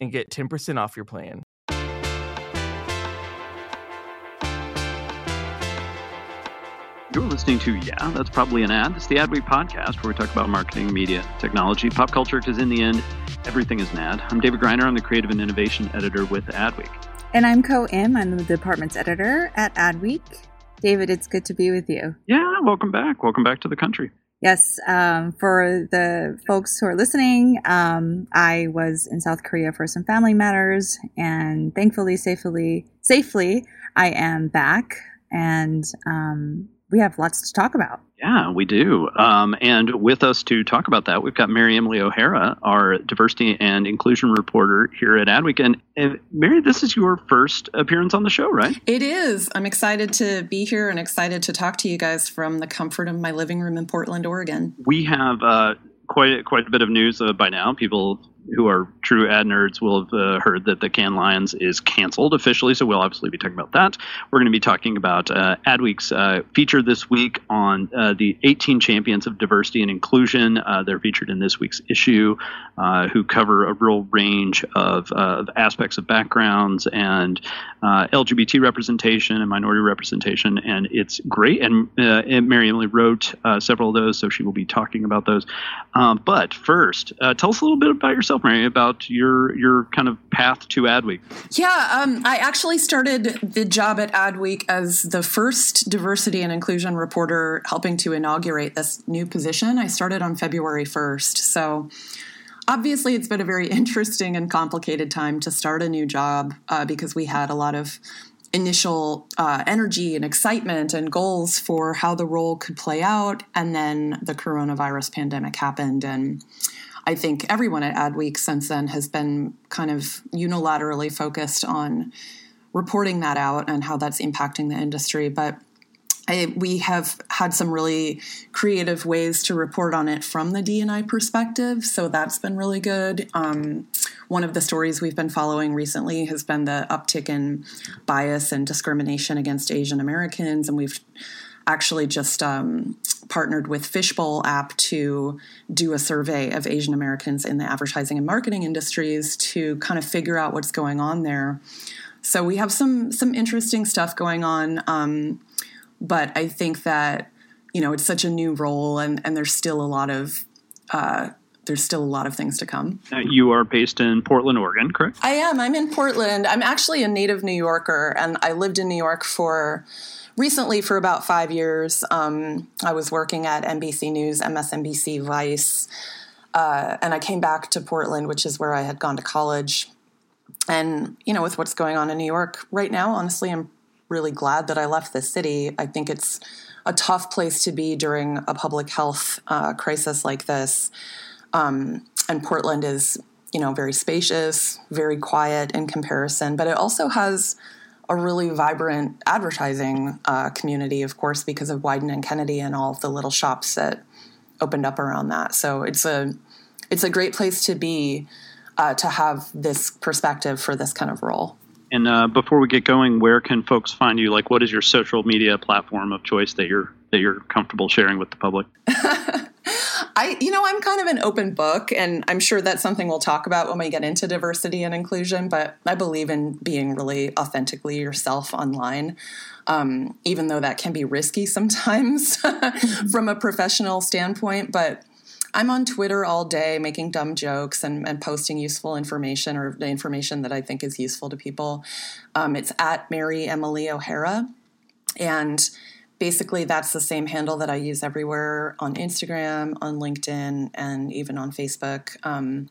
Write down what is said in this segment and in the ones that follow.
and get 10% off your plan. You're listening to Yeah, That's Probably an Ad. It's the Adweek podcast where we talk about marketing, media, technology, pop culture, because in the end, everything is an ad. I'm David Griner. I'm the creative and innovation editor with Adweek. And I'm Ko Im. I'm the department's editor at Adweek. David, it's good to be with you. Yeah, welcome back. Welcome back to the country. Yes, um, for the folks who are listening, um, I was in South Korea for some family matters, and thankfully, safely, safely, I am back, and um, we have lots to talk about. Yeah, we do. Um, and with us to talk about that, we've got Mary Emily O'Hara, our diversity and inclusion reporter here at Adweek. And, and Mary, this is your first appearance on the show, right? It is. I'm excited to be here and excited to talk to you guys from the comfort of my living room in Portland, Oregon. We have uh, quite quite a bit of news uh, by now. People who are true ad nerds will have uh, heard that the Cannes Lions is canceled officially, so we'll obviously be talking about that. We're going to be talking about uh, Adweek's uh, feature this week on uh, the 18 champions of diversity and inclusion. Uh, they're featured in this week's issue, uh, who cover a real range of, of aspects of backgrounds and LGBT representation and minority representation, and it's great. And, and Mary Emily wrote several of those, so she will be talking about those. Um, but first, tell us a little bit about yourself yourself, Mary, about your your kind of path to Adweek. Yeah, um, I actually started the job at Adweek as the first diversity and inclusion reporter, helping to inaugurate this new position. I started on February first, so obviously it's been a very interesting and complicated time to start a new job uh, because we had a lot of initial uh, energy and excitement and goals for how the role could play out and then the coronavirus pandemic happened and I think everyone at Adweek since then has been kind of unilaterally focused on reporting that out and how that's impacting the industry. But I, we have had some really creative ways to report on it from the DNI perspective, so that's been really good. Um, one of the stories we've been following recently has been the uptick in bias and discrimination against Asian Americans, and we've actually just um, partnered with Fishbowl app to do a survey of Asian Americans in the advertising and marketing industries to kind of figure out what's going on there. So we have some some interesting stuff going on, um, but I think that you know it's such a new role, and and there's still a lot of uh, there's still a lot of things to come. Uh, you are based in Portland, Oregon, correct? I am. I'm in Portland. I'm actually a native New Yorker, and I lived in New York for recently for about five years. Um, I was working at NBC News, MSNBC, Vice, uh, and I came back to Portland, which is where I had gone to college. And you know, with what's going on in New York right now, honestly, I'm really glad that I left the city. I think it's a tough place to be during a public health uh, crisis like this. Um, and Portland is, you know, very spacious, very quiet in comparison, but it also has a really vibrant advertising uh, community, of course, because of Wieden and Kennedy and all of the little shops that opened up around that. So it's a it's a great place to be uh, to have this perspective for this kind of role. And uh, before we get going, where can folks find you? Like, what is your social media platform of choice that you're that you're comfortable sharing with the public? I, you know, I'm kind of an open book, and I'm sure that's something we'll talk about when we get into diversity and inclusion. But I believe in being really authentically yourself online, um, even though that can be risky sometimes from a professional standpoint. But I'm on Twitter all day making dumb jokes and, and, posting useful information or the information that I think is useful to people. Um, it's at Mary Emily O'Hara. And basically that's the same handle that I use everywhere on Instagram, on LinkedIn, and even on Facebook. Um,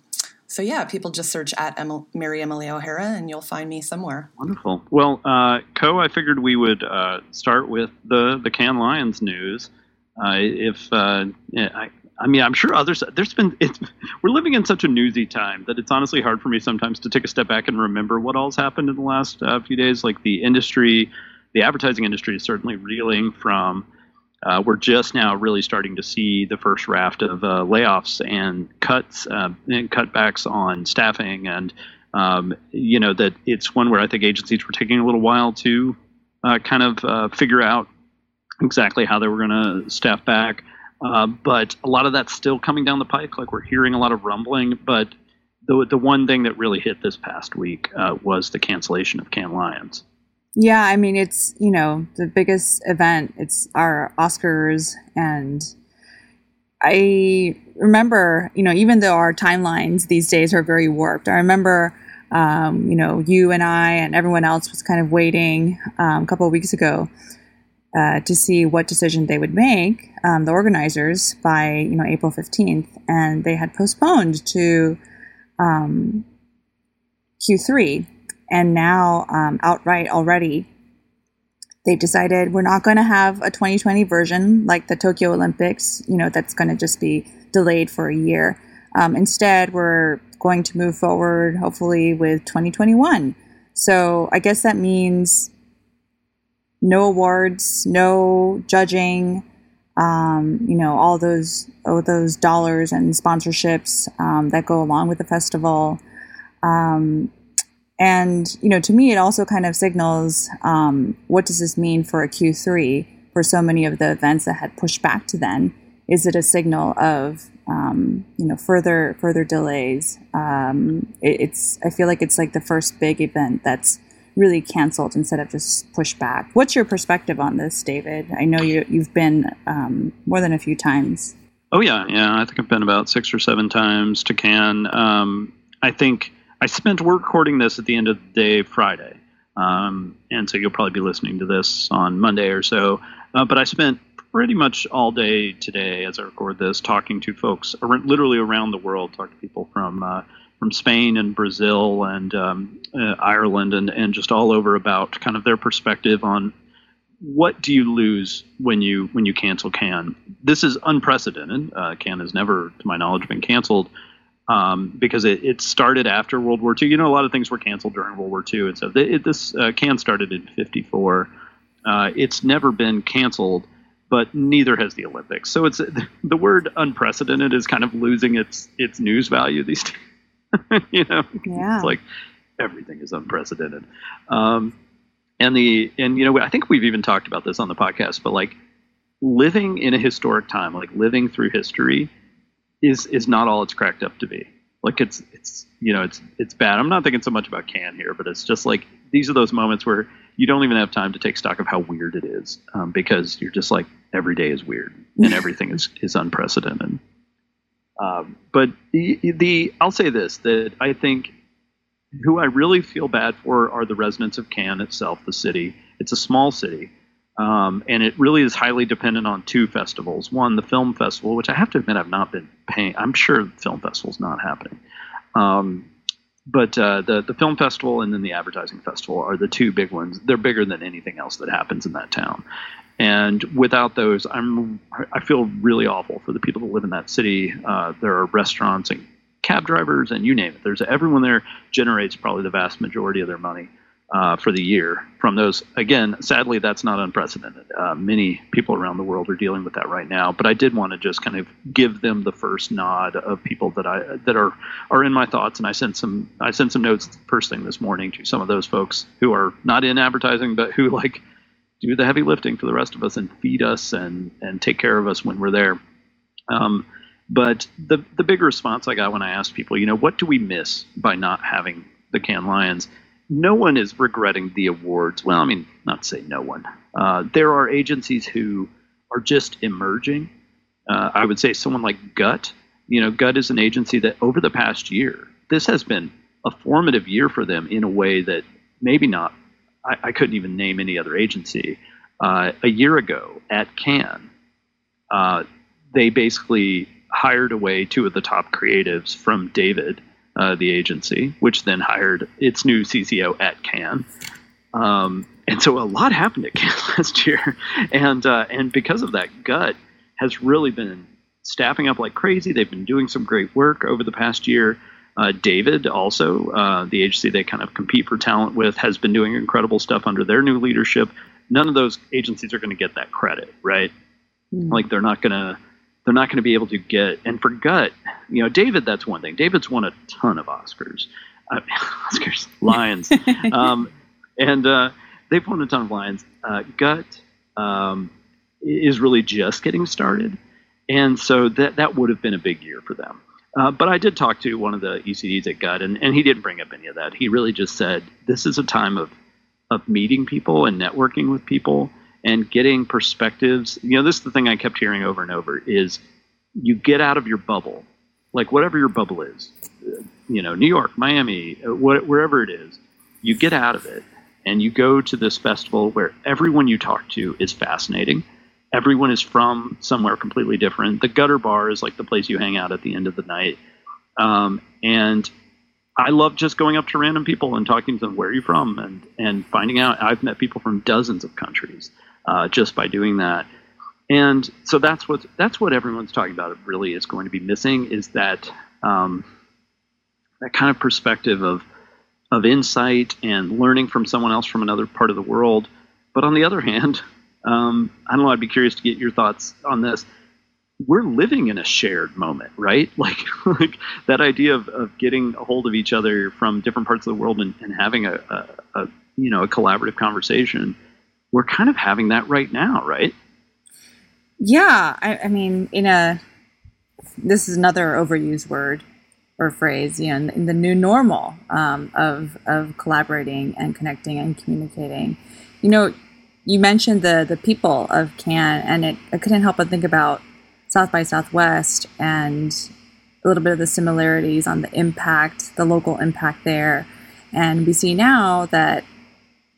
so yeah, people just search at Emil- Mary Emily O'Hara, and you'll find me somewhere. Wonderful. Well, uh, Ko, I figured we would uh, start with the the Cannes Lions news. Uh, if uh, I, I mean, I'm sure others. There's been. we're living in such a newsy time that it's honestly hard for me sometimes to take a step back and remember what all's happened in the last uh, few days. Like the industry the advertising industry is certainly reeling from. Uh, we're just now really starting to see the first raft of uh, layoffs and cuts uh, and cutbacks on staffing, and um, you know that it's one where I think agencies were taking a little while to uh, kind of uh, figure out exactly how they were going to staff back. Uh, but a lot of that's still coming down the pike. Like we're hearing a lot of rumbling, but the the one thing that really hit this past week was the cancellation of Cannes Lions. Yeah, I mean, it's, you know, the biggest event. It's our Oscars. And I remember, you know, even though our timelines these days are very warped, I remember, um, you know, you and I and everyone else was kind of waiting um, a couple of weeks ago uh, to see what decision they would make, um, the organizers, by, you know, April 15th. And they had postponed to um, Q3 and now um, outright already they decided we're not going to have a 2020 version like the Tokyo Olympics, you know, that's going to just be delayed for a year. Um, instead, we're going to move forward, hopefully, with 2021. So I guess that means no awards, no judging, um, you know, all those all those dollars and sponsorships um, that go along with the festival. And, you know, to me, it also kind of signals um, what does this mean for a Q3 for so many of the events that had pushed back to then? Is it a signal of, um, you know, further further delays? Um, it, it's I feel like it's like the first big event that's really canceled instead of just pushed back. What's your perspective on this, David? I know you you've been um, more than a few times. Oh yeah, yeah. I think I've been about six or seven times to Cannes. Um, I think I spent we're recording this at the end of the day Friday, um, and so you'll probably be listening to this on Monday or so. Uh, but I spent pretty much all day today as I record this talking to folks literally around the world, talking to people from uh, from Spain and Brazil and um, uh, Ireland and and just all over about kind of their perspective on what do you lose when you when you cancel Cannes This is unprecedented. Uh, Cannes has never, to my knowledge, been canceled um, because it, it, started after World War II. You know, a lot of things were canceled during World War II, and so it, this uh, Cannes started in '54. Uh, it's never been canceled, but neither has the Olympics. So it's the word unprecedented is kind of losing its its news value these days. you know, yeah. it's like everything is unprecedented. Um, and the and you know, I think we've even talked about this on the podcast, but like living in a historic time, like living through history is is not all it's cracked up to be. Like it's it's you know it's it's bad. I'm not thinking so much about Cannes here, but it's just like these are those moments where you don't even have time to take stock of how weird it is um, because you're just like every day is weird and everything is is unprecedented. Um, but the, the I'll say this that I think who I really feel bad for are the residents of Cannes itself, the city. It's a small city. Um, and it really is highly dependent on two festivals. One, the film festival, which I have to admit I've not been paying. I'm sure the film festival is not happening. Um, but uh, the the film festival and then the advertising festival are the two big ones. They're bigger than anything else that happens in that town. And without those, I'm I feel really awful for the people that live in that city. Uh, there are restaurants and cab drivers and you name it. There's everyone there generates probably the vast majority of their money uh, for the year from those. Again, sadly, that's not unprecedented. Uh, many people around the world are dealing with that right now. But I did want to just kind of give them the first nod of people that I that are are in my thoughts, and I sent some I sent some notes first thing this morning to some of those folks who are not in advertising, but who like do the heavy lifting for the rest of us and feed us and and take care of us when we're there. Um, but the the big response I got when I asked people, you know, what do we miss by not having the Cannes Lions? No one is regretting the awards. Well, I mean, not say no one. Uh, there are agencies who are just emerging. Uh, I would say someone like Gut. You know, Gut is an agency that over the past year, this has been a formative year for them in a way that maybe not. I, I couldn't even name any other agency. Uh, a year ago at Cannes, uh, they basically hired away two of the top creatives from David uh, the agency, which then hired its new CCO at Cannes. Um, and so a lot happened at Cannes last year, and uh, and because of that, Gut has really been staffing up like crazy. They've been doing some great work over the past year. Uh, David, also uh, the agency they kind of compete for talent with, has been doing incredible stuff under their new leadership. None of those agencies are going to get that credit, right? Mm. Like they're not going to they're not going to be able to get. And for Gut, you know, David, that's one thing. David's won a ton of Oscars, uh, Oscars, Lions, um, and uh, they've won a ton of Lions. Uh, Gut um, is really just getting started, and so that that would have been a big year for them. Uh, but I did talk to one of the ECDs at Gut, and, and he didn't bring up any of that. He really just said this is a time of of meeting people and networking with people and getting perspectives. You know, this is the thing I kept hearing over and over is you get out of your bubble, like whatever your bubble is, you know, New York, Miami, wherever it is, you get out of it and you go to this festival where everyone you talk to is fascinating. Everyone is from somewhere completely different. The gutter bar is like the place you hang out at the end of the night. Um, and I love just going up to random people and talking to them, where are you from? And, and finding out. I've met people from dozens of countries uh, just by doing that. And so that's what that's what everyone's talking about. It really is going to be missing is that um, that kind of perspective of of insight and learning from someone else from another part of the world. But on the other hand, um, I don't know. I'd be curious to get your thoughts on this. We're living in a shared moment, right? Like, like that idea of, of getting a hold of each other from different parts of the world and, and having a, a, a you know a collaborative conversation we're kind of having that right now, right? Yeah, I, I mean, in a this is another overused word or phrase, you know, in, the new normal um, of of collaborating and connecting and communicating. You know, you mentioned the the people of Cannes, and it I couldn't help but think about South by Southwest and a little bit of the similarities on the impact, the local impact there. And we see now that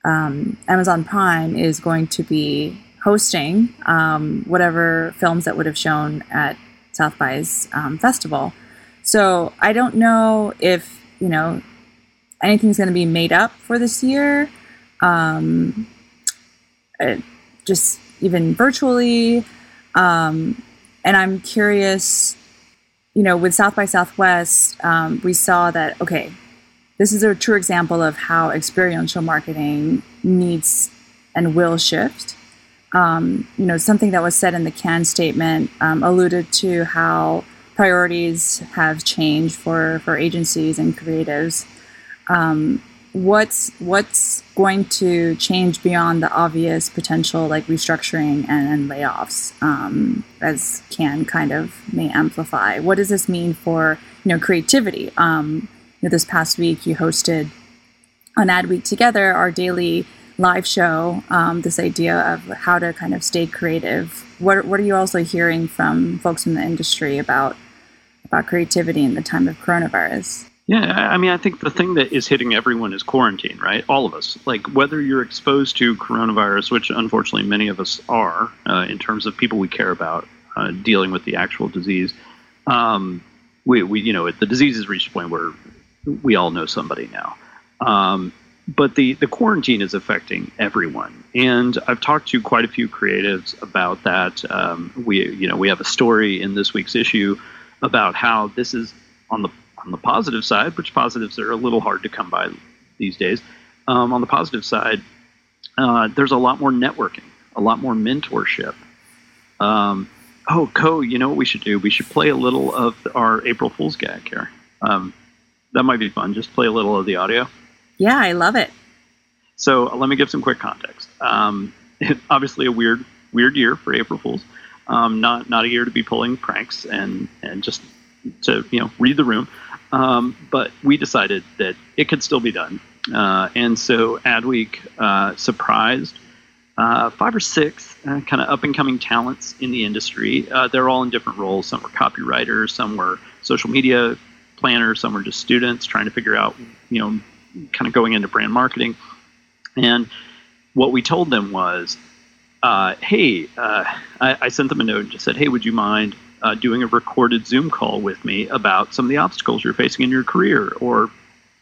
um, Amazon Prime is going to be hosting um, whatever films that would have shown at South by's um, festival. So I don't know if you know anything's going to be made up for this year, um, uh, just even virtually. Um, and I'm curious, you know, with South by Southwest, um, we saw that okay, this is a true example of how experiential marketing needs and will shift. Um, you know, something that was said in the Cannes statement um, alluded to how priorities have changed for, for agencies and creatives. Um, what's what's going to change beyond the obvious potential like restructuring and, and layoffs um, as can kind of may amplify what does this mean for you know creativity um, know, this past week you hosted on Adweek Together, our daily live show, um, this idea of how to kind of stay creative. What, what are you also hearing from folks in the industry about about creativity in the time of coronavirus? Yeah, I mean, I think the thing that is hitting everyone is quarantine, right? All of us. Like, whether you're exposed to coronavirus, which unfortunately many of us are, uh, in terms of people we care about uh, dealing with the actual disease, um, we, we, you know, the disease has reached a point where we all know somebody now. Um, but the, the quarantine is affecting everyone, and I've talked to quite a few creatives about that. Um, we you know we have a story in this week's issue about how this is on the on the positive side, which positives are a little hard to come by these days. um, on the positive side, uh, there's a lot more networking, a lot more mentorship. Um, oh, Ko, you know what we should do? We should play a little of our April Fool's gag here. Um, that might be fun. Just play a little of the audio. Yeah, I love it. So let me give some quick context. Um, obviously, a weird, weird year for April Fools. Um, not not a year to be pulling pranks and and just to you know read the room. Um, but we decided that it could still be done, uh, and so Adweek uh, surprised uh, five or six uh, kind of up and coming talents in the industry. Uh, they're all in different roles. Some were copywriters, some were social media planners, some were just students trying to figure out, you know, kind of going into brand marketing. And what we told them was, uh, hey, uh, I, I, sent them a note and just said, hey, would you mind uh, doing a recorded Zoom call with me about some of the obstacles you're facing in your career or,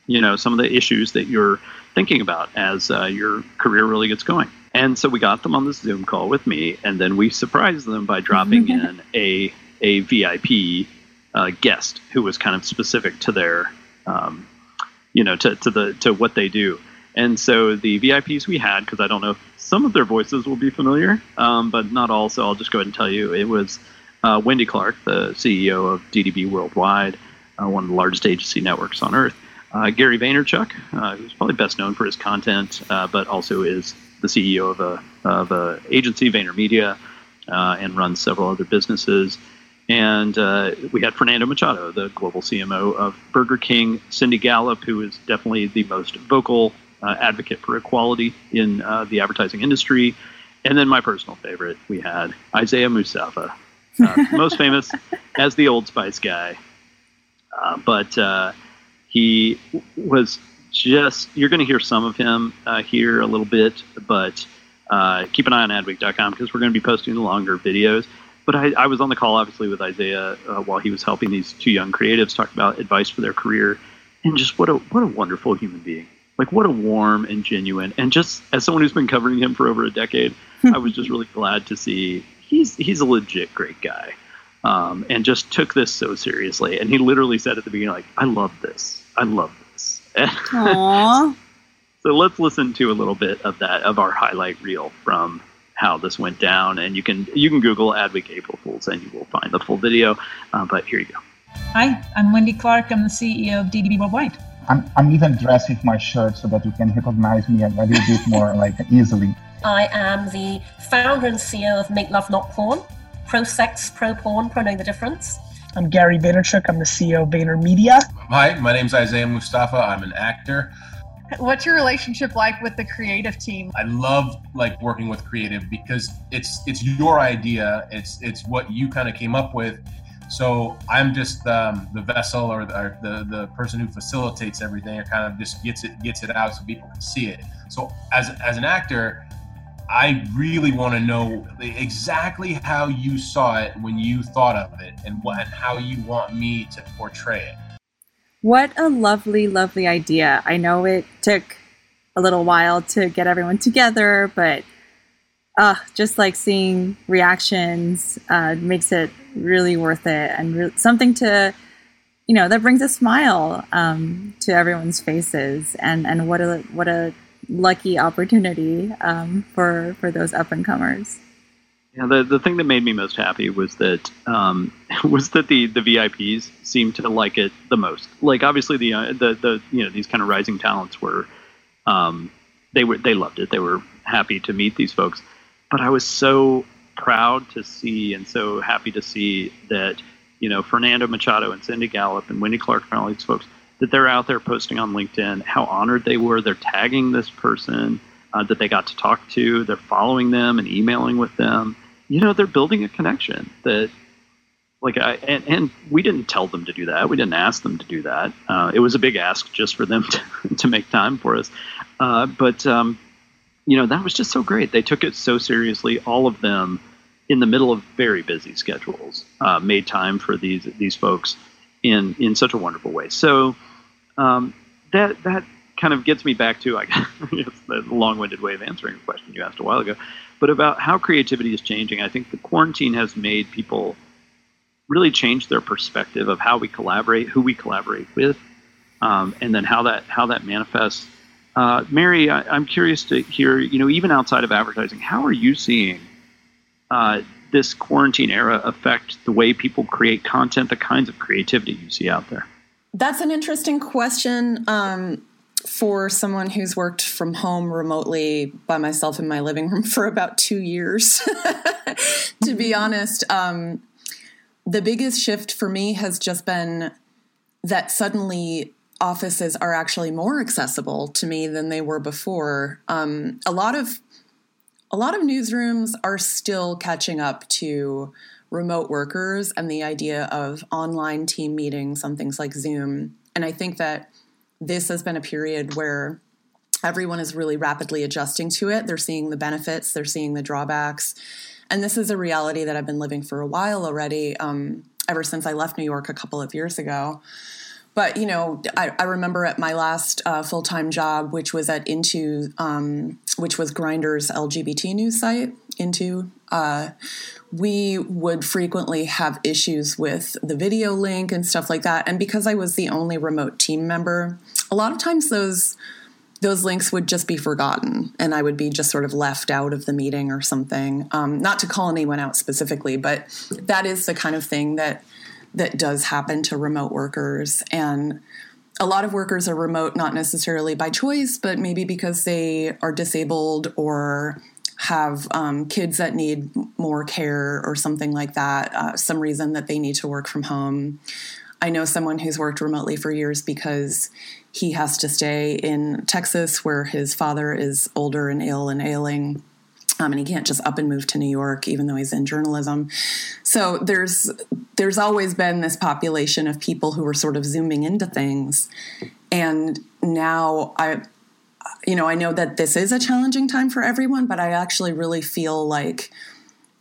you know, some of the issues that you're thinking about as uh, your career really gets going. And so we got them on this Zoom call with me, and then we surprised them by dropping in a a VIP uh, guest who was kind of specific to their, um, you know, to, to the to what they do. And so the VIPs we had, because I don't know if some of their voices will be familiar, um, but not all. So I'll just go ahead and tell you. It was uh, Wendy Clark, the CEO of DDB Worldwide, uh, one of the largest agency networks on earth. Uh, Gary Vaynerchuk, uh, who's probably best known for his content, uh, but also is the CEO of a of a agency, VaynerMedia, uh, and runs several other businesses. And uh, we had Fernando Machado, the global CMO of Burger King, Cindy Gallop, who is definitely the most vocal uh, advocate for equality in uh, the advertising industry. And then my personal favorite, we had Isaiah Mustafa, uh, most famous as the Old Spice guy. Uh, but uh, he was just, you're going to hear some of him here a little bit, but keep an eye on adweek.com because we're going to be posting longer videos but I, I, was on the call obviously with Isaiah uh, while he was helping these two young creatives talk about advice for their career, and just what a what a wonderful human being. Like what a warm and genuine, and just as someone who's been covering him for over a decade, I was just really glad to see he's he's a legit great guy, um, and just took this so seriously. And he literally said at the beginning, like, "I love this. I love this." Aww. so let's listen to a little bit of that of our highlight reel from how this went down. And you can you can Google Adweek April Fools and you will find the full video. Uh, but here you go. Hi, I'm Wendy Clark. I'm the CEO of DDB Worldwide. I'm, I'm even dressed with my shirt so that you can recognize me a little bit more like easily. I am the founder and CEO of Make Love Not Porn. Pro sex, pro porn, pro know the difference. I'm Gary Vaynerchuk. I'm the CEO of VaynerMedia. Hi, my name is Isaiah Mustafa. I'm an actor. What's your relationship like with the creative team? I love like working with creative because it's it's your idea. It's it's what you kind of came up with. So I'm just um, the vessel or the, or the the person who facilitates everything. It kind of just gets it gets it out so people can see it. So as as an actor, I really want to know exactly how you saw it when you thought of it, and what and how you want me to portray it. What a lovely, lovely idea. I know it took a little while to get everyone together, but uh, just like seeing reactions uh, makes it really worth it and re- something to, you know, that brings a smile um, to everyone's faces. And, and what a what a lucky opportunity um, for for those up and comers. Yeah, the, the thing that made me most happy was that um, was that the, the VIPs seemed to like it the most. Like obviously the uh, the the you know these kind of rising talents were um, they were they loved it. They were happy to meet these folks. But I was so proud to see and so happy to see that you know Fernando Machado and Cindy Gallop and Wendy Clark and all these folks that they're out there posting on LinkedIn how honored they were. They're tagging this person uh, that they got to talk to. They're following them and emailing with them you know they're building a connection that like I and, and we didn't tell them to do that. We didn't ask them to do that. Uh, it was a big ask just for them to, to make time for us. Uh, but um, you know that was just so great. They took it so seriously. All of them, in the middle of very busy schedules, uh, made time for these these folks in in such a wonderful way. So um, that that kind of gets me back to I guess the long-winded way of answering a question you asked a while ago but about how creativity is changing. I think the quarantine has made people really change their perspective of how we collaborate, who we collaborate with, um, and then how that how that manifests Uh, Mary, I, am curious to hear, you know, even outside of advertising, how are you seeing uh, this quarantine era affect the way people create content, the kinds of creativity you see out there? That's an interesting question. Um, for someone who's worked from home remotely by myself in my living room for about two years, to be honest, um, the biggest shift for me has just been that suddenly offices are actually more accessible to me than they were before. Um, a lot of a lot of newsrooms are still catching up to remote workers and the idea of online team meetings on things like Zoom. And I think that this has been a period where everyone is really rapidly adjusting to it. They're seeing the benefits, they're seeing the drawbacks. And this is a reality that I've been living for a while already, um, ever since I left New York a couple of years ago. But, you know, I, I remember at my last uh, full time job, which was at Into, um, which was Grindr's LGBT news site, Into, uh, we would frequently have issues with the video link and stuff like that. And because I was the only remote team member, a lot of times those those links would just be forgotten and I would be just sort of left out of the meeting or something. Um, not to call anyone out specifically, but that is the kind of thing that that does happen to remote workers. And a lot of workers are remote not necessarily by choice, but maybe because they are disabled or have um, kids that need more care or something like that, uh, some reason that they need to work from home. I know someone who's worked remotely for years because he has to stay in Texas where his father is older and ill and ailing. Um, and he can't just up and move to New York, even though he's in journalism. So there's there's always been this population of people who are sort of zooming into things, and now I you know, I know that this is a challenging time for everyone, but I actually really feel like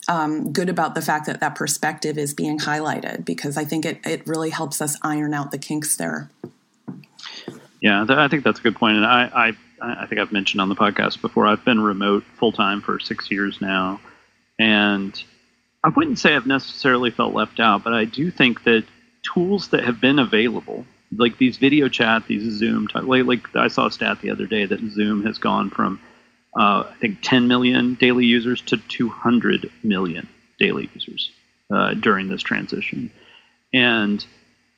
um, good about the fact that that perspective is being highlighted because I think it, it really helps us iron out the kinks there. Yeah, I think that's a good point. And I, I, I think I've mentioned on the podcast before, I've been remote full time for six years now. And I wouldn't say I've necessarily felt left out, but I do think that tools that have been available like these video chat, these Zoom, type, like, like I saw a stat the other day that Zoom has gone from uh, I think 10 million daily users to 200 million daily users uh, during this transition, and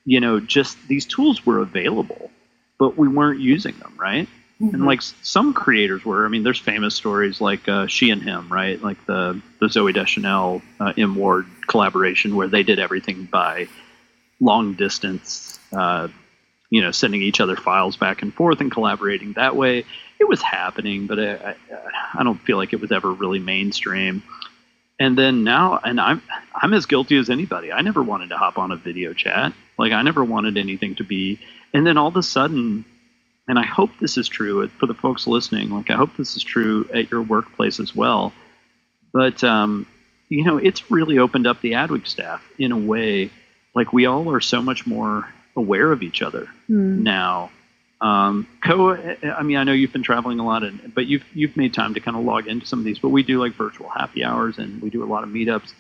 you know just these tools were available, but we weren't using them, right? Mm-hmm. And like some creators were. I mean, there's famous stories like uh, she and him, right? Like the the Zooey Deschanel uh, M Ward collaboration, where they did everything by long distance uh, you know, sending each other files back and forth and collaborating that way. It was happening, but I, I, I don't feel like it was ever really mainstream. And then now, and I'm I'm as guilty as anybody. I never wanted to hop on a video chat. Like I never wanted anything to be. And then all of a sudden, and I hope this is true for the folks listening. Like I hope this is true at your workplace as well. But um, you know, it's really opened up the Adweek staff in a way. Like we all are so much more aware of each other mm. now. Um, Ko, I mean, I know you've been traveling a lot, and, but you've you've made time to kind of log into some of these. But we do like virtual happy hours, and we do a lot of meetups,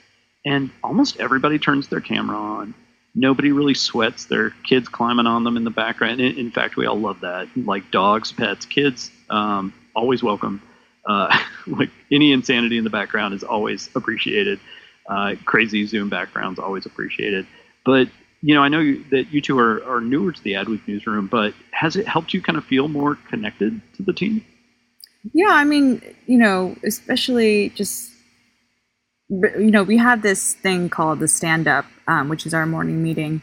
and almost everybody turns their camera on. Nobody really sweats their kids climbing on them in the background. In, in fact, we all love that. Like dogs, pets, kids, um, always welcome. Uh, like any insanity in the background is always appreciated. Uh, crazy Zoom backgrounds always appreciated. But you know, I know you, that you two are, are newer to the Adweek newsroom, but has it helped you kind of feel more connected to the team? Yeah, I mean, you know, especially just, you know, we have this thing called the stand up, um, which is our morning meeting.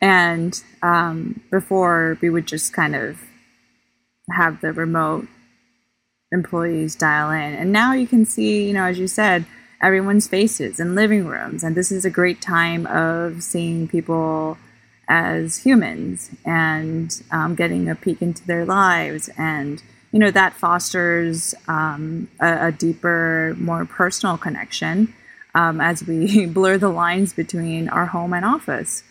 And um, before, we would just kind of have the remote employees dial in. And now you can see, you know, as you said, everyone's faces in living rooms. And this is a great time of seeing people as humans and um, getting a peek into their lives. And, you know, that fosters um, a, a, deeper, more personal connection um, as we blur the lines between our home and office.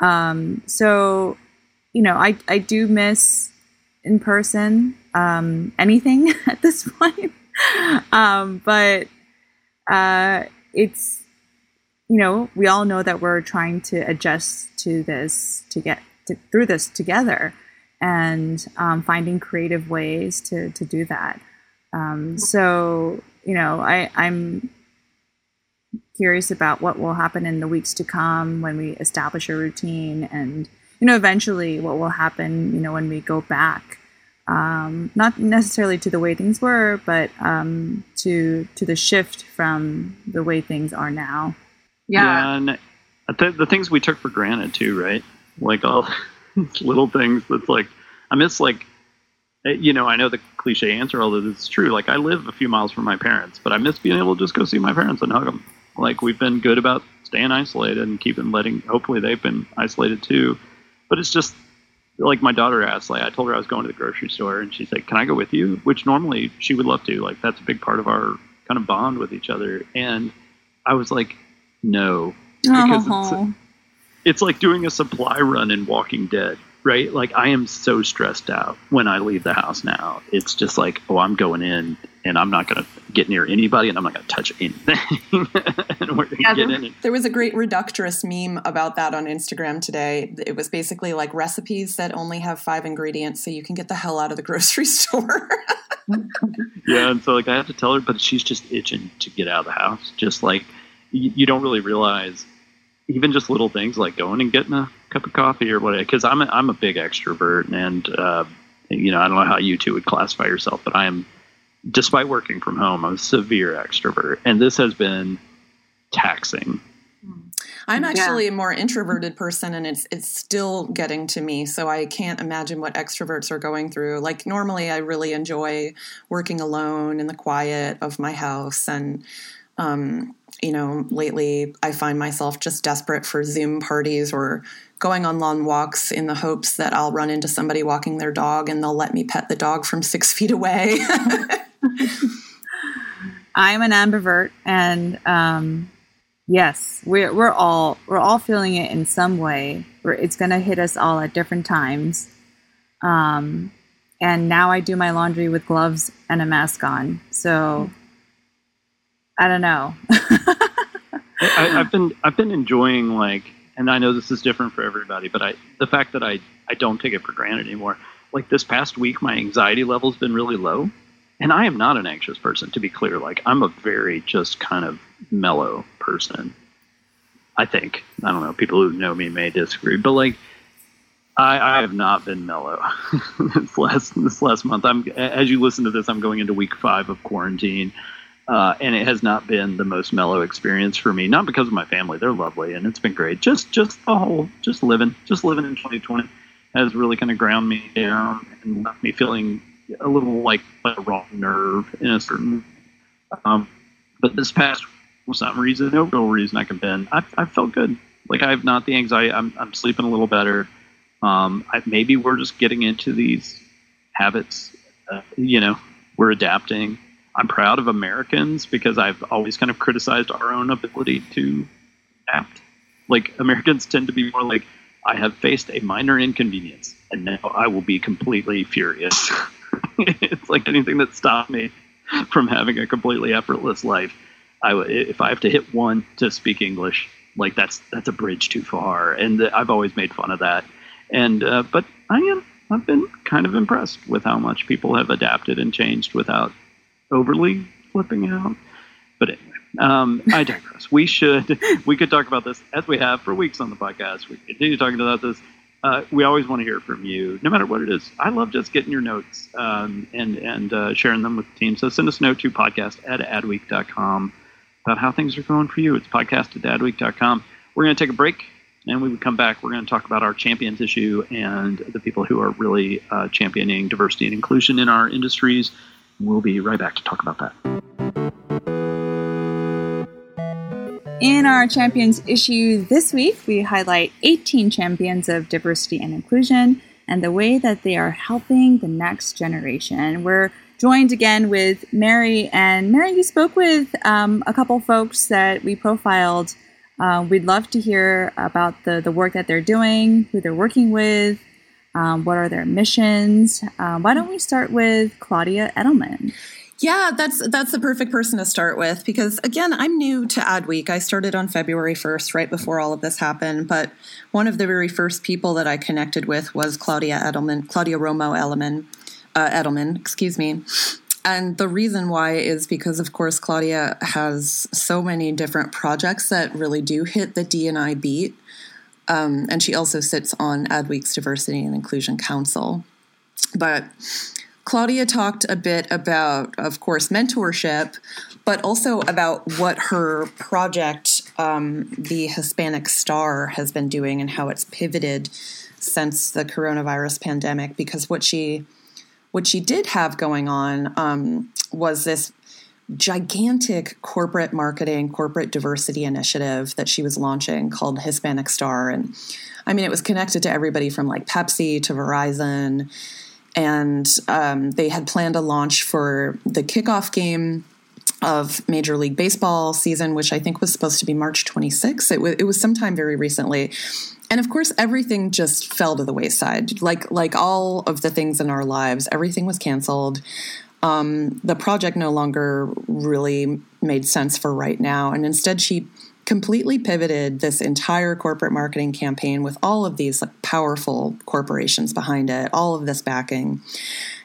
Um, so, you know, I, I do miss in person um, anything at this point. Um, but uh, it's you know we all know that we're trying to adjust to this to get to, through this together and um, finding creative ways to to do that. Um, so you know, I, I'm curious about what will happen in the weeks to come when we establish a routine and you know eventually what will happen you know when we go back um, not necessarily to the way things were but um, to to the shift from the way things are now yeah, and the, the things we took for granted too right like all little things that's like i miss like eh, you know i know the cliche answer although it's true like i live a few miles from my parents but i miss being able to just go see my parents and hug them like we've been good about staying isolated and keeping letting. Hopefully they've been isolated too. But it's just like my daughter asked. Like I told her I was going to the grocery store, and she said, "Can I go with you?" Which normally she would love to. Like that's a big part of our kind of bond with each other. And I was like, "No," because it's, oh. it's like doing a supply run in Walking Dead right? Like I am so stressed out when I leave the house now. It's just like, oh, I'm going in and I'm not going to get near anybody and I'm not going to touch anything. and we're yeah, there, and- there was a great reductress meme about that on Instagram today. It was basically like recipes that only have five ingredients so you can get the hell out of the grocery store. yeah, and so like I have to tell her, but she's just itching to get out of the house. Just like you, you don't really realize even just little things like going and getting a cup of coffee or whatever. Because I'm a, I'm a big extrovert, and uh, you know I don't know how you two would classify yourself, but I am, despite working from home, I'm a severe extrovert, and this has been taxing. I'm actually yeah. a more introverted person and it's it's still getting to me so I can't imagine what extroverts are going through. Like normally I really enjoy working alone in the quiet of my house and um, you know, lately I find myself just desperate for Zoom parties or going on long walks in the hopes that I'll run into somebody walking their dog and they'll let me pet the dog from six feet away. I'm an ambivert, and um, yes, we're we're all we're all feeling it in some way. it's going to hit us all at different times. Um, and now I do my laundry with gloves and a mask on. So I don't know. I, have been I've been enjoying like, and I know this is different for everybody, but I the fact that I I don't take it for granted anymore. Like this past week, my anxiety level's been really low, and I am not an anxious person. To be clear, like I'm a very just kind of mellow person. I think I don't know. People who know me may disagree, but like I, I have not been mellow this last this last month. I'm as you listen to this, I'm going into week five of quarantine. Uh, and it has not been the most mellow experience for me. Not because of my family; they're lovely, and it's been great. Just, just the whole, just living, just living in 2020 has really kind of ground me down and left me feeling a little like, a raw nerve in a certain. Um, but this past, for some reason, no real reason I can pin, I, I felt good. Like I have not the anxiety. I'm, I'm sleeping a little better. Um, I, maybe we're just getting into these habits. Uh, you know, we're adapting I'm proud of Americans because I've always kind of criticized our own ability to adapt. Like Americans tend to be more like, I have faced a minor inconvenience and now I will be completely furious. it's like anything that stopped me from having a completely effortless life. I, if I have to hit one to speak English, like that's that's a bridge too far, and I've always made fun of that. And uh, but I am I've been kind of impressed with how much people have adapted and changed without overly flipping out. But anyway, um, I digress. we should we could talk about this as we have for weeks on the podcast. We continue talking about this. Uh, we always want to hear from you, no matter what it is. I love just getting your notes um, and and uh, sharing them with the team. So send us a note to podcast at adweek.com about how things are going for you. It's podcast at adweek.com. We're going to take a break, and we come back. We're going to talk about our champions issue and the people who are really uh, championing diversity and inclusion in our industries. We'll be right back to talk about that. In our Champions issue this week, we highlight 18 champions of diversity and inclusion and the way that they are helping the next generation. We're joined again with Mary, and Mary, you spoke with um, a couple folks that we profiled. Uh, we'd love to hear about the, the work that they're doing, who they're working with, um, what are their missions? Um, why don't we start with Claudia Edelman? Yeah, that's that's the perfect person to start with because again, I'm new to Adweek. I started on February 1st, right before all of this happened. But one of the very first people that I connected with was Claudia Edelman, Claudia Romo Edelman, uh, Edelman, excuse me. And the reason why is because, of course, Claudia has so many different projects that really do hit the D&I beat. Um, and she also sits on Adweek's Diversity and Inclusion Council. But Claudia talked a bit about, of course, mentorship, but also about what her project, um, the Hispanic Star, has been doing and how it's pivoted since the coronavirus pandemic. Because what she what she did have going on um, was this gigantic corporate marketing, corporate diversity initiative that she was launching called Hispanic Star, and I mean, it was connected to everybody from like Pepsi to Verizon and um, they had planned a launch for the kickoff game of Major League Baseball season, which I think was supposed to be March 26. It, w- it was sometime very recently. And of course, everything just fell to the wayside. Like like all of the things in our lives, everything was canceled. Um, the project no longer really made sense for right now, and instead she completely pivoted this entire corporate marketing campaign with all of these like, powerful corporations behind it, all of this backing,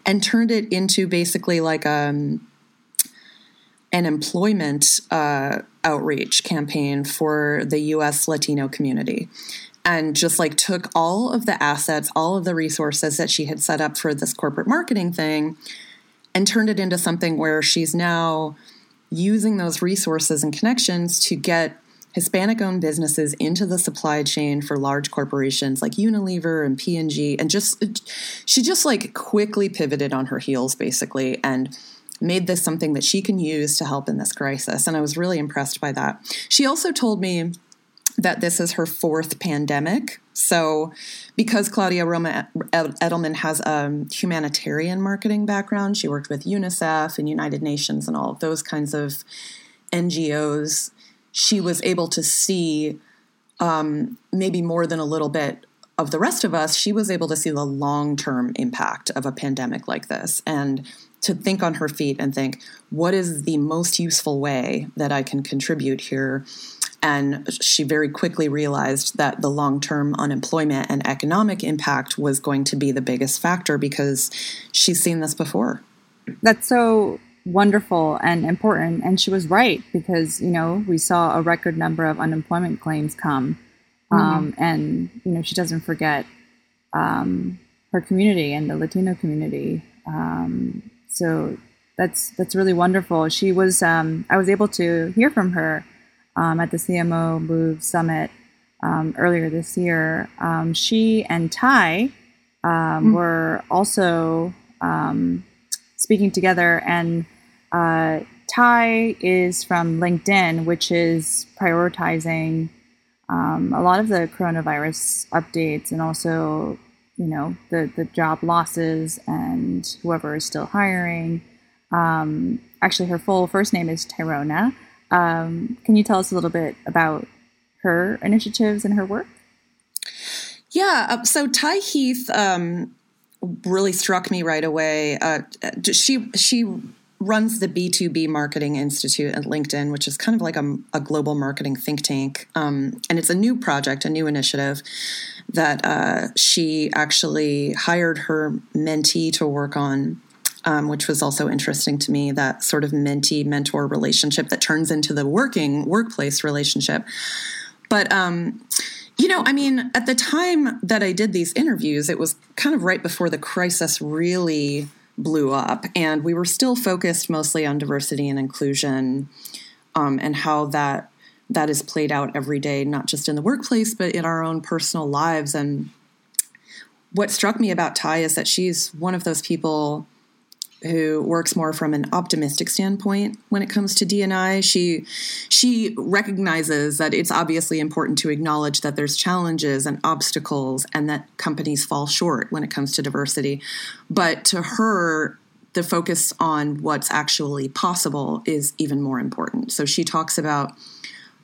and turned it into basically like um, an employment uh, outreach campaign for the US Latino community. And just like took all of the assets, all of the resources that she had set up for this corporate marketing thing, and turned it into something where she's now using those resources and connections to get Hispanic owned businesses into the supply chain for large corporations like Unilever and P&G and just she just like quickly pivoted on her heels basically and made this something that she can use to help in this crisis and I was really impressed by that. She also told me that this is her fourth pandemic. So, because Claudia Romo Edelman has a humanitarian marketing background, she worked with UNICEF and United Nations and all of those kinds of NGOs she was able to see um, maybe more than a little bit of the rest of us, she was able to see the long term impact of a pandemic like this and to think on her feet and think, what is the most useful way that I can contribute here? And she very quickly realized that the long term unemployment and economic impact was going to be the biggest factor because she's seen this before. That's so wonderful and important. And she was right because, you know, we saw a record number of unemployment claims come. Mm-hmm. Um, and, you know, she doesn't forget um, her community and the Latino community. Um, so that's that's really wonderful. She was um, I was able to hear from her um, at the CMO Move Summit um, earlier this year. she and Ty mm-hmm. were also speaking together and uh, Ty is from LinkedIn, which is prioritizing um, a lot of the coronavirus updates and also, you know, the, the job losses and whoever is still hiring. Um, actually, her full first name is Tyrona. Um, can you tell us a little bit about her initiatives and her work? Yeah, uh, so Ty Heath um, really struck me right away. Uh, she she runs the B2B Marketing Institute at LinkedIn, which is kind of like a, a global marketing think tank. Um, and it's a new project, a new initiative that uh, she actually hired her mentee to work on. Um, which was also interesting to me that sort of mentee mentor relationship that turns into the working workplace relationship. But, um, you know, I mean, at the time that I did these interviews, it was kind of right before the crisis really blew up. And we were still focused mostly on diversity and inclusion um, and how that that is played out every day, not just in the workplace, but in our own personal lives. And what struck me about Ty is that she's one of those people who works more from an optimistic standpoint when it comes to D&I. She she recognizes that it's obviously important to acknowledge that there's challenges and obstacles and that companies fall short when it comes to diversity. But to her the focus on what's actually possible is even more important. So she talks about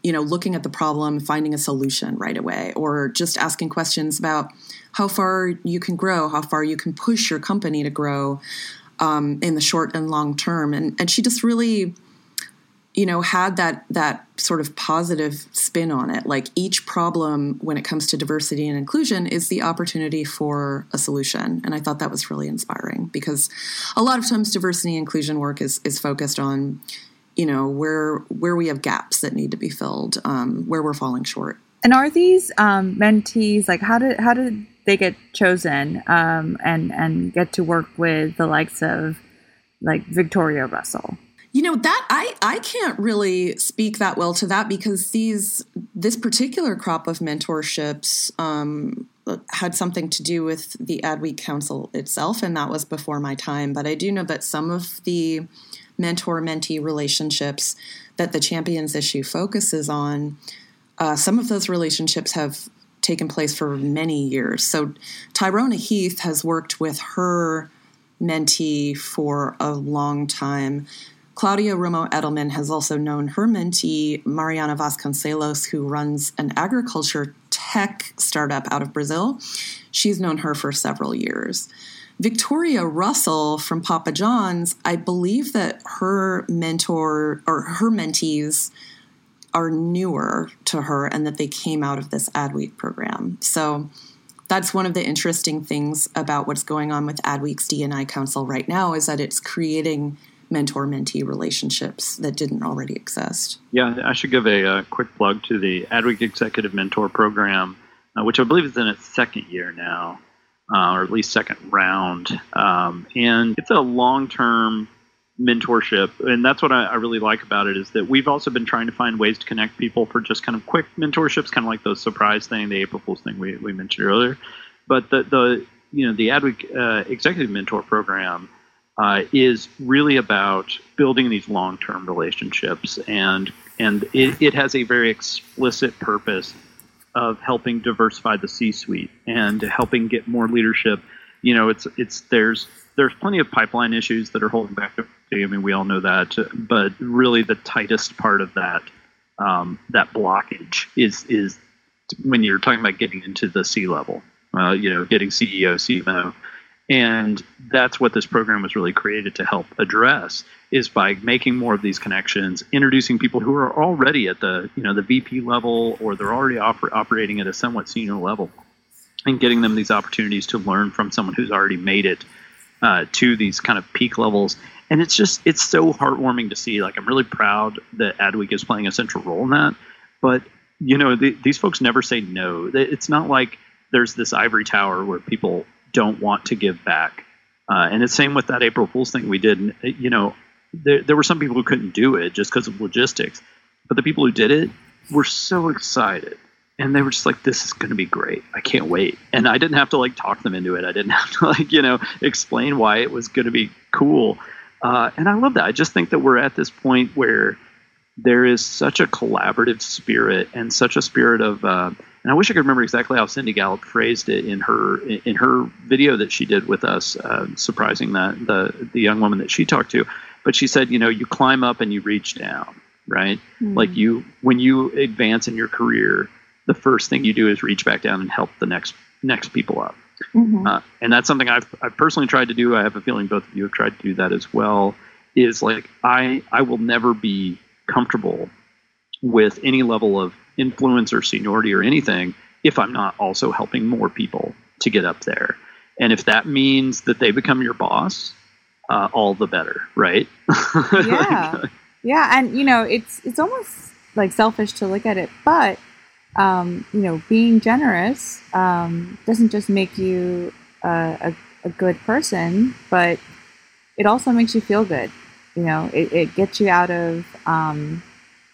you know looking at the problem finding a solution right away or just asking questions about how far you can grow how far you can push your company to grow um, in the short and long term. And and she just really, you know, had that that sort of positive spin on it. Like each problem when it comes to diversity and inclusion is the opportunity for a solution. And I thought that was really inspiring because a lot of times diversity and inclusion work is is focused on, you know, where where we have gaps that need to be filled, um, where we're falling short. And are these um, mentees like how did how did they get chosen um, and and get to work with the likes of like Victoria Russell? You know that I I can't really speak that well to that because these this particular crop of mentorships um, had something to do with the Adweek Council itself, and that was before my time. But I do know that some of the mentor mentee relationships that the Champions issue focuses on uh, some of those relationships have taken place for many years. So Tyrona Heath has worked with her mentee for a long time. Claudia Romo Edelman has also known her mentee, Mariana Vasconcelos, who runs an agriculture tech startup out of Brazil. She's known her for several years. Victoria Russell from Papa John's, I believe that her mentor or her mentees are newer to her and that they came out of this Adweek program. So that's one of the interesting things about what's going on with Adweek's D&I Council right now is that it's creating mentor mentee relationships that didn't already exist. Yeah, I should give a, a quick plug to the Adweek Executive Mentor Program, uh, which I believe is in its second year now, uh, or at least second round. Um, and it's a long term mentorship. And that's what I, I, really like about it is that we've also been trying to find ways to connect people for just kind of quick mentorships kind of like the surprise thing the april fool's thing we, we mentioned earlier. But the, the you know the adweek uh, executive mentor program uh, is really about building these long-term relationships. And and it, it has a very explicit purpose of helping diversify the c-suite and helping get more leadership. You know it's it's there's there's plenty of pipeline issues that are holding back I mean, we all know that, but really the tightest part of that um, that blockage is is when you're talking about getting into the C level, uh, you know, getting CEO, CMO, and that's what this program was really created to help address is by making more of these connections, introducing people who are already at the you know the VP level or they're already oper- operating at a somewhat senior level, and getting them these opportunities to learn from someone who's already made it uh, to these kind of peak levels and it's just it's so heartwarming to see. Like I'm really proud that Adweek is playing a central role in that. But you know, the, these folks never say no. It's not like there's this ivory tower where people don't want to give back. Uh, and it's same with that April Fool's thing we did. And, You know, there, there were some people who couldn't do it just because of logistics, but the people who did it were so excited and they were just like this is going to be great i can't wait and i didn't have to like talk them into it i didn't have to like you know explain why it was going to be cool uh, and I love that. I just think that we're at this point where there is such a collaborative spirit and such a spirit of. Uh, and I wish I could remember exactly how Cindy Gallop phrased it in her in her video that she did with us, uh, surprising that the the young woman that she talked to. But she said, you know, you climb up and you reach down, right? Mm-hmm. Like you, when you advance in your career, the first thing you do is reach back down and help the next next people up. Mm-hmm. Uh, and that's something I've, I've personally tried to do. I have a feeling both of you have tried to do that as well. Is like I I will never be comfortable with any level of influence or seniority or anything if I'm not also helping more people to get up there. And if that means that they become your boss, uh, all the better, right? Yeah, yeah, and you know it's it's almost like selfish to look at it, but um, you know, being generous um, doesn't just make you a, a, a, good person, but it also makes you feel good. You know, it, it gets you out of, um,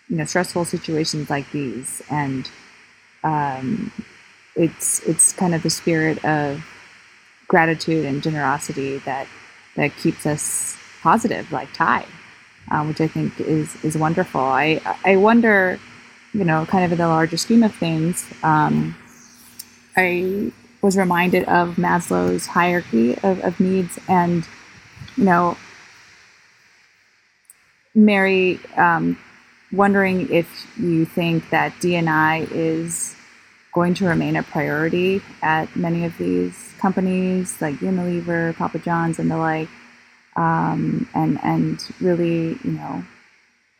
you know, stressful situations like these. And um, it's, it's kind of the spirit of gratitude and generosity that, that keeps us positive, like Ty, uh, which I think is, is wonderful. I, I wonder, you know, kind of in the larger scheme of things, um, I was reminded of Maslow's hierarchy of, of needs and, you know, Mary, um, wondering if you think that DNI is going to remain a priority at many of these companies like Unilever, Papa John's, and the like. um, and and really, you know,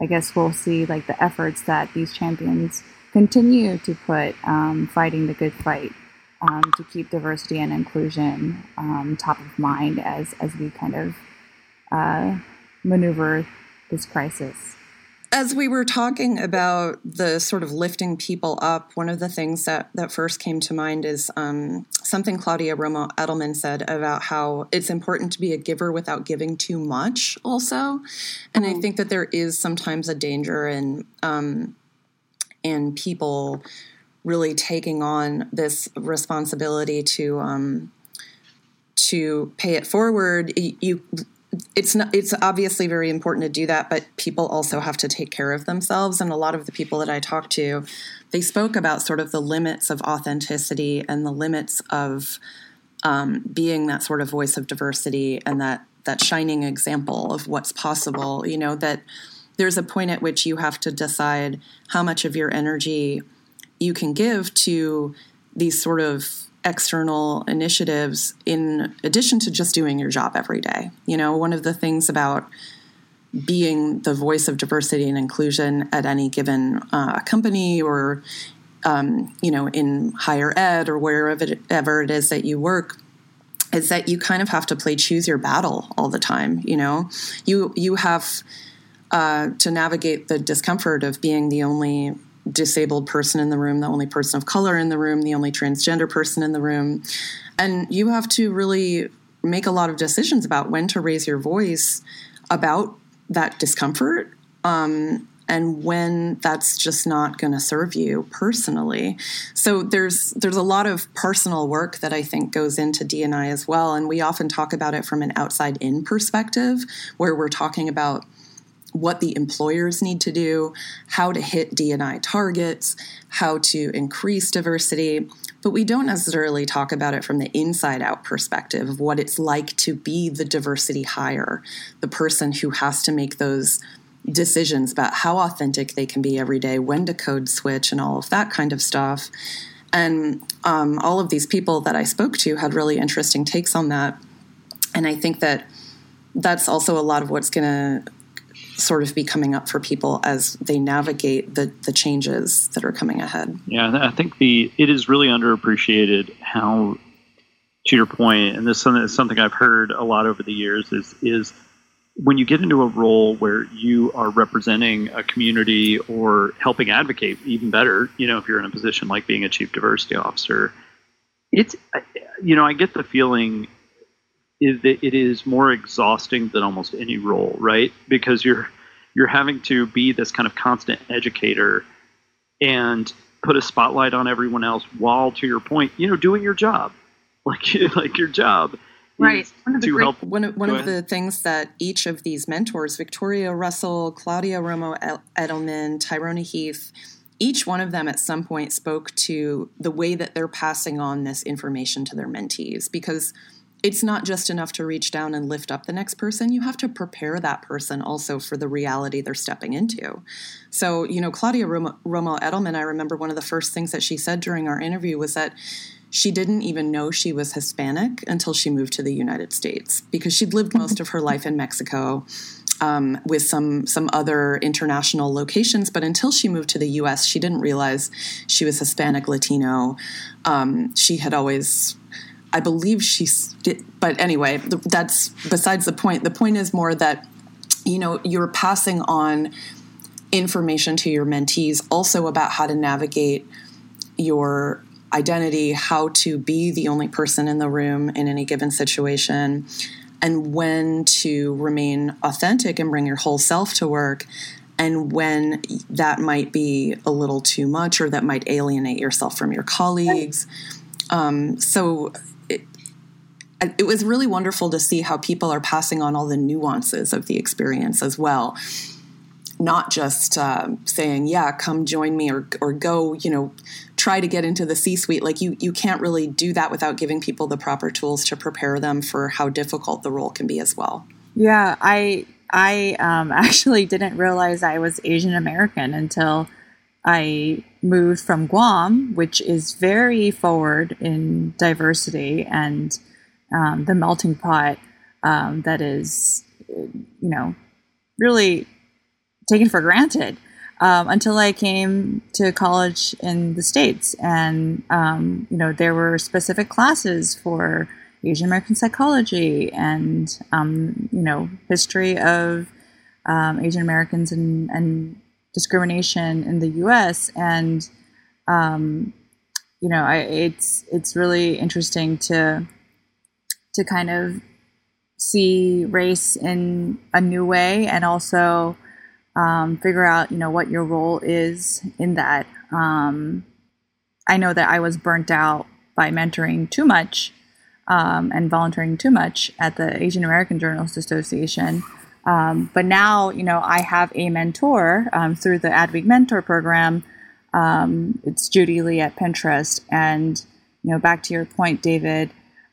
I guess we'll see like the efforts that these champions continue to put um, fighting the good fight um, to keep diversity and inclusion um, top of mind as as we kind of uh, maneuver this crisis. As we were talking about the sort of lifting people up, one of the things that, that first came to mind is um, something Claudia Romo Edelman said about how it's important to be a giver without giving too much, also. And mm-hmm. I think that there is sometimes a danger in um, in people really taking on this responsibility to um, to pay it forward. You it's not it's obviously very important to do that but people also have to take care of themselves. And a lot of the people that i talked to they spoke about sort of the limits of authenticity and the limits of um, being that sort of voice of diversity and that that shining example of what's possible. You know that there's a point at which you have to decide how much of your energy you can give to these sort of external initiatives in addition to just doing your job every day. You know, one of the things about being the voice of diversity and inclusion at any given uh, company or um, you know in higher ed or wherever it, is that you work is that you kind of have to play choose your battle all the time you know you you have uh, to navigate the discomfort of being the only disabled person in the room, the only person of color in the room, the only transgender person in the room. And you have to really make a lot of decisions about when to raise your voice about that discomfort um, and when that's just not going to serve you personally. So there's there's a lot of personal work that I think goes into DNI as well, and we often talk about it from an outside in perspective, where we're talking about what the employers need to do, how to hit DNI targets, how to increase diversity, but we don't necessarily talk about it from the inside out perspective of what it's like to be the diversity hire, the person who has to make those decisions about how authentic they can be every day, when to code switch, and all of that kind of stuff. And um, all of these people that I spoke to had really interesting takes on that. And I think that that's also a lot of what's going to sort of be coming up for people as they navigate the the changes that are coming ahead. Yeah, I think the it is really underappreciated how, to your point, and this is something I've heard a lot over the years is is when you get into a role where you are representing a community or helping advocate, even better, you know, if you're in a position like being a chief diversity officer, it's you know I get the feeling is that it is more exhausting than almost any role, right? Because you're you're having to be this kind of constant educator and put a spotlight on everyone else while to your point, you know, doing your job. Like like your job right one of the, great, one of, one of the things that each of these mentors victoria russell claudia romo edelman tyrona heath each one of them at some point spoke to the way that they're passing on this information to their mentees because it's not just enough to reach down and lift up the next person. You have to prepare that person also for the reality they're stepping into. So, you know, Claudia Romo, Romo Edelman, I remember one of the first things that she said during our interview was that she didn't even know she was Hispanic until she moved to the United States because she'd lived most of her life in Mexico. Um, with some some other international locations, but until she moved to the U.S., she didn't realize she was Hispanic Latino. Um, she had always I believe she's, but anyway, that's besides the point. The point is more that, you know, you're passing on information to your mentees also about how to navigate your identity, how to be the only person in the room in any given situation, and when to remain authentic and bring your whole self to work, and when that might be a little too much or that might alienate yourself from your colleagues. Um, so it was really wonderful to see how people are passing on all the nuances of the experience as well. Not just uh, saying yeah come join me or, or go you know try to get into the c suite like you you can't really do that without giving people the proper tools to prepare them for how difficult the role can be as well. Yeah i i um, actually didn't realize i was asian american until i moved from guam which is very forward in diversity and um, the melting pot um, that is, you know, really taken for granted um, until I came to college in the States. And, um, you know, there were specific classes for Asian American psychology and, um, you know, history of um, Asian Americans and, and, discrimination in the US. And, you know, I, it's, it's really interesting to, to kind of see race in a new way and also um, figure out you know what your role is in that. Um, i know that i was burnt out by mentoring too much um, and volunteering too much at the asian american journalists association. Um, but now you know i have a mentor um, through the adweek mentor program. Um, it's judy lee at pinterest. And you know back to your point david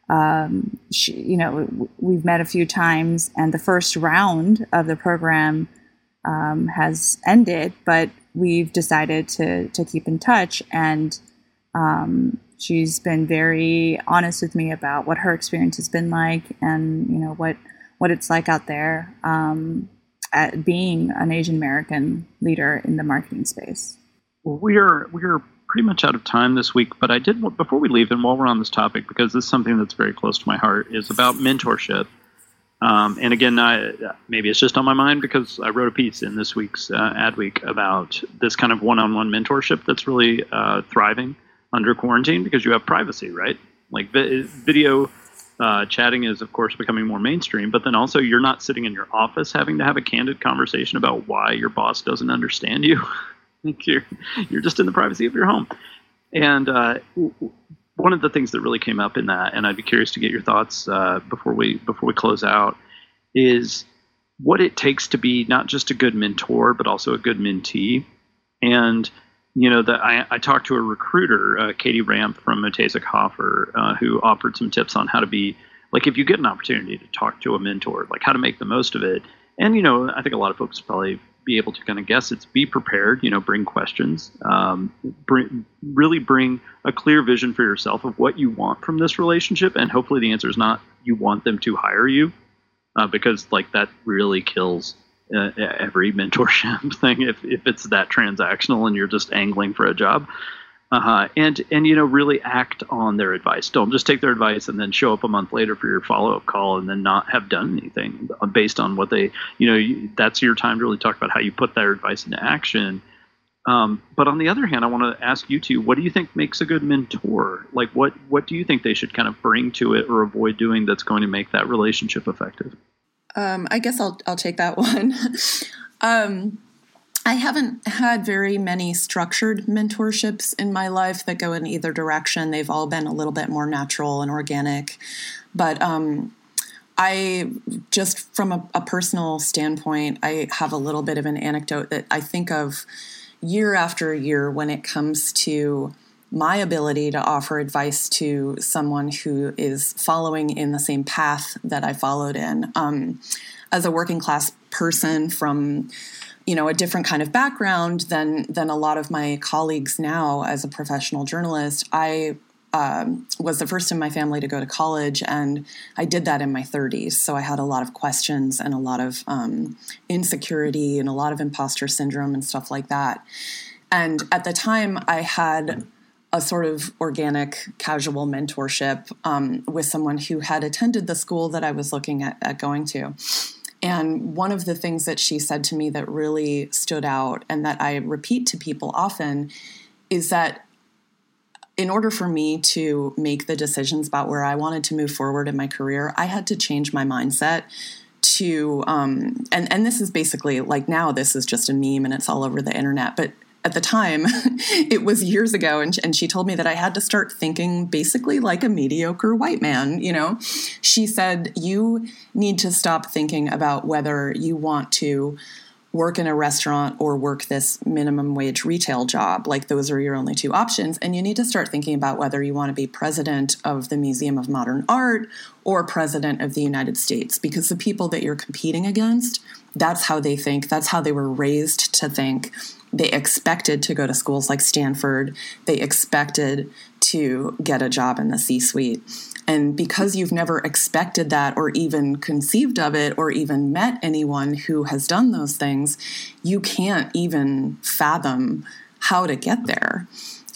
um, she, you know, we've met a few times, and the first round of the program um, has ended, but we've decided to to keep in touch, and um, she's been very honest with me about what her experience has been like, and you know what what it's like out there um, at being an Asian American leader in the marketing space. Well, we're we're pretty much out of time this week, but I did before we leave, and while we're on this topic, because this is something that's very close to my heart, is about mentorship. Um, and again, I, maybe it's just on my mind because I wrote a piece in this week's uh, Adweek about this kind of one-on-one mentorship that's really uh, thriving under quarantine because you have privacy, right? Like vi- video uh, chatting is, of course, becoming more mainstream, but then also you're not sitting in your office having to have a candid conversation about why your boss doesn't understand you. you're you're just in the privacy of your home. And uh, one of the things that really came up in that, and I'd be curious to get your thoughts uh, before we before we close out, is what it takes to be not just a good mentor but also a good mentee. And you know that I, I, talked to a recruiter, uh, Katie Ramp from Mutazek Hoffer, uh, who offered some tips on how to be like if you get an opportunity to talk to a mentor, like how to make the most of it. And you know, I think a lot of folks probably be able to kind of guess it's be prepared you know bring questions um, bring, really bring a clear vision for yourself of what you want from this relationship and hopefully the answer is not you want them to hire you uh, because like that really kills uh, every mentorship thing if, if it's that transactional and you're just angling for a job uh-huh. And and you know really act on their advice. Don't just take their advice and then show up a month later for your follow up call and then not have done anything based on what they you know you, that's your time to really talk about how you put their advice into action. Um, but on the other hand, I want to ask you two: What do you think makes a good mentor? Like what what do you think they should kind of bring to it or avoid doing that's going to make that relationship effective? Um, I guess I'll I'll take that one. um, I haven't had very many structured mentorships in my life that go in either direction. They've all been a little bit more natural and organic. But um, I just, from a, a, personal standpoint, I have a little bit of an anecdote that I think of year after year when it comes to my ability to offer advice to someone who is following in the same path that I followed in. Um, as a working class person from you know a different kind of background than than a lot of my colleagues now as a professional journalist. I um, was the first in my family to go to college and i did that in my 30s so i had a lot of questions and a lot of um, insecurity and a lot of imposter syndrome and stuff like that. And at the time i had a sort of organic casual mentorship um, with someone who had attended the school that i was looking at, at going to and one of the things that she said to me that really stood out and that I repeat to people often is that in order for me to make the decisions about where I wanted to move forward in my career, I had to change my mindset to um, and and this is basically like now this is just a meme and it's all over the internet, but at the time, it was years ago, and, and she told me that I had to start thinking basically like a mediocre white man. You know, she said, You need to stop thinking about whether you want to work in a restaurant or work this minimum wage retail job. Like, those are your only two options. And you need to start thinking about whether you want to be president of the Museum of Modern Art or president of the United States, because the people that you're competing against that's how they think. That's how they were raised to think. They expected to go to schools like Stanford. They expected to get a job in the C suite. And because you've never expected that or even conceived of it or even met anyone who has done those things, you can't even fathom how to get there.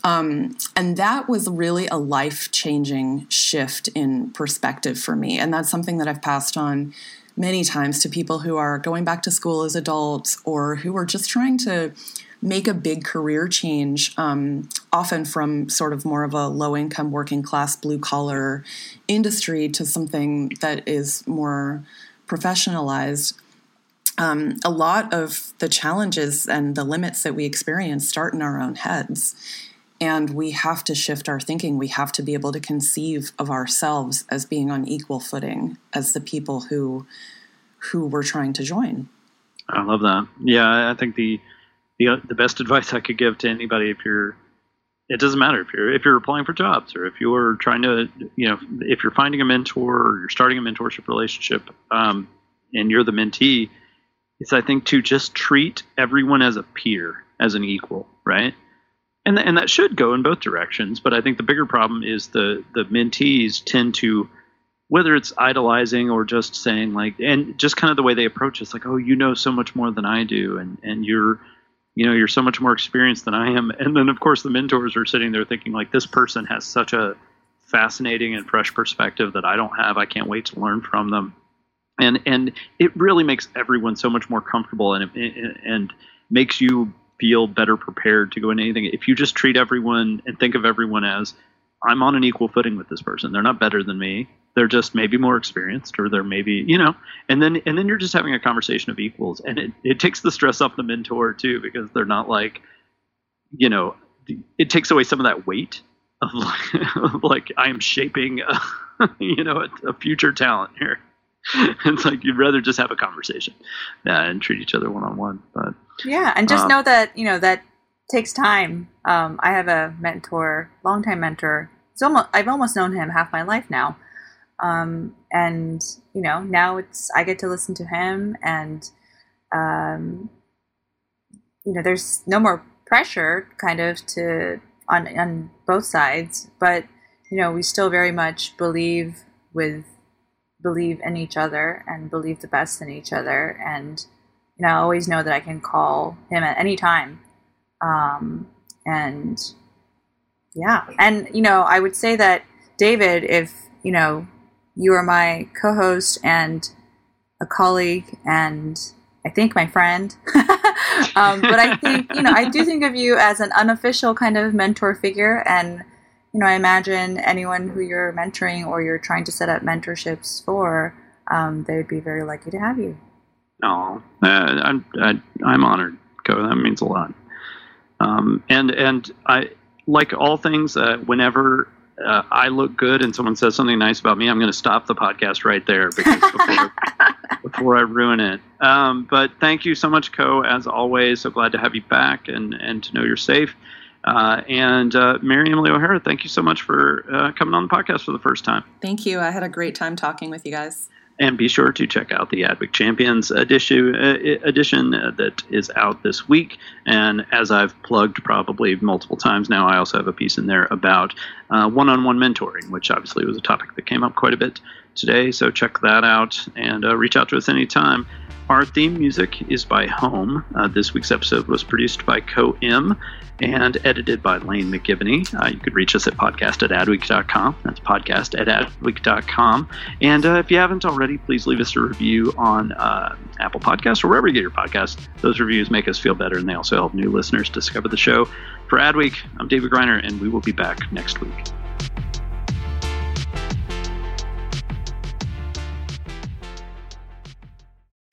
Um, and that was really a life changing shift in perspective for me. And that's something that I've passed on many times to people who are going back to school as adults or who are just trying to make a big career change, um, often from sort of more of a low income, working class, blue collar industry to something that is more professionalized. Um, a lot of the challenges and the limits that we experience start in our own heads. And we have to shift our thinking. We have to be able to conceive of ourselves as being on equal footing as the people who who we're trying to join. I love that. Yeah, I think the the the best advice I could give to anybody if you're it doesn't matter if you're if you're applying for jobs or if you're trying to you know if you're finding a mentor or you're starting a mentorship relationship um, and you're the mentee it's i think to just treat everyone as a peer as an equal right and and that should go in both directions. But I think the bigger problem is the the mentees tend to whether it's idolizing or just saying like and just kind of the way they approach it's like oh you know so much more than I do and and you're you know you're so much more experienced than I am. And then of course the mentors are sitting there thinking like this person has such a fascinating and fresh perspective that I don't have. I can't wait to learn from them. And and it really makes everyone so much more comfortable and and makes you feel better prepared to go into anything. If you just treat everyone and think of everyone as I'm on an equal footing with this person. They're not better than me. They're just maybe more experienced or they're maybe, you know, and then and then you're just having a conversation of equals. And it, it takes the stress off the mentor too, because they're not like, you know, it takes away some of that weight of like, of like I am shaping, a, you know, a, a future talent here. it's like you'd rather just have a conversation yeah, and treat each other one on one. But yeah, and just um, know that you know that takes time. Um, I have a mentor, longtime mentor. It's almost I've almost known him half my life now, um, and you know now it's I get to listen to him, and um, you know there's no more pressure, kind of to on on both sides, but you know we still very much believe with believe in each other and believe the best in each other. And, you know, I always know that I can call him at any time. Um, and yeah, and, you know, I would say that, David, if, you know, you are my co host and a colleague and I think my friend. um, but I think, you know, I do think of you as an unofficial kind of mentor figure. And you know, I imagine anyone who you're mentoring or you're trying to set up mentorships for, um, they would be very lucky to have you. No, uh, I'm I, am i am honored, Ko. That means a lot. Um, and and I like all things. Uh, whenever uh, I look good and someone says something nice about me, I'm going to stop the podcast right there because before, before I ruin it. Um, but thank you so much, Ko. As always, so glad to have you back and and to know you're safe. Uh, and uh, Mary Emily O'Hara, thank you so much for uh, coming on the podcast for the first time. Thank you. I had a great time talking with you guys. And be sure to check out the Adweek Champions edition, uh, edition uh, that is out this week. And as I've plugged probably multiple times now, I also have a piece in there about one on one mentoring, which obviously was a topic that came up quite a bit today. So check that out and reach out to us anytime. Our theme music is by Home. Uh, this week's episode was produced by Ko Im and edited by Lane McGivney. Uh, you could reach us at podcast at adweek.com. That's podcast at adweek.com. And uh, if you haven't already, please leave us a review on uh, Apple Podcasts or wherever you get your podcasts. Those reviews make us feel better and they also help new listeners discover the show. For Adweek, I'm David Griner, and we will be back next week.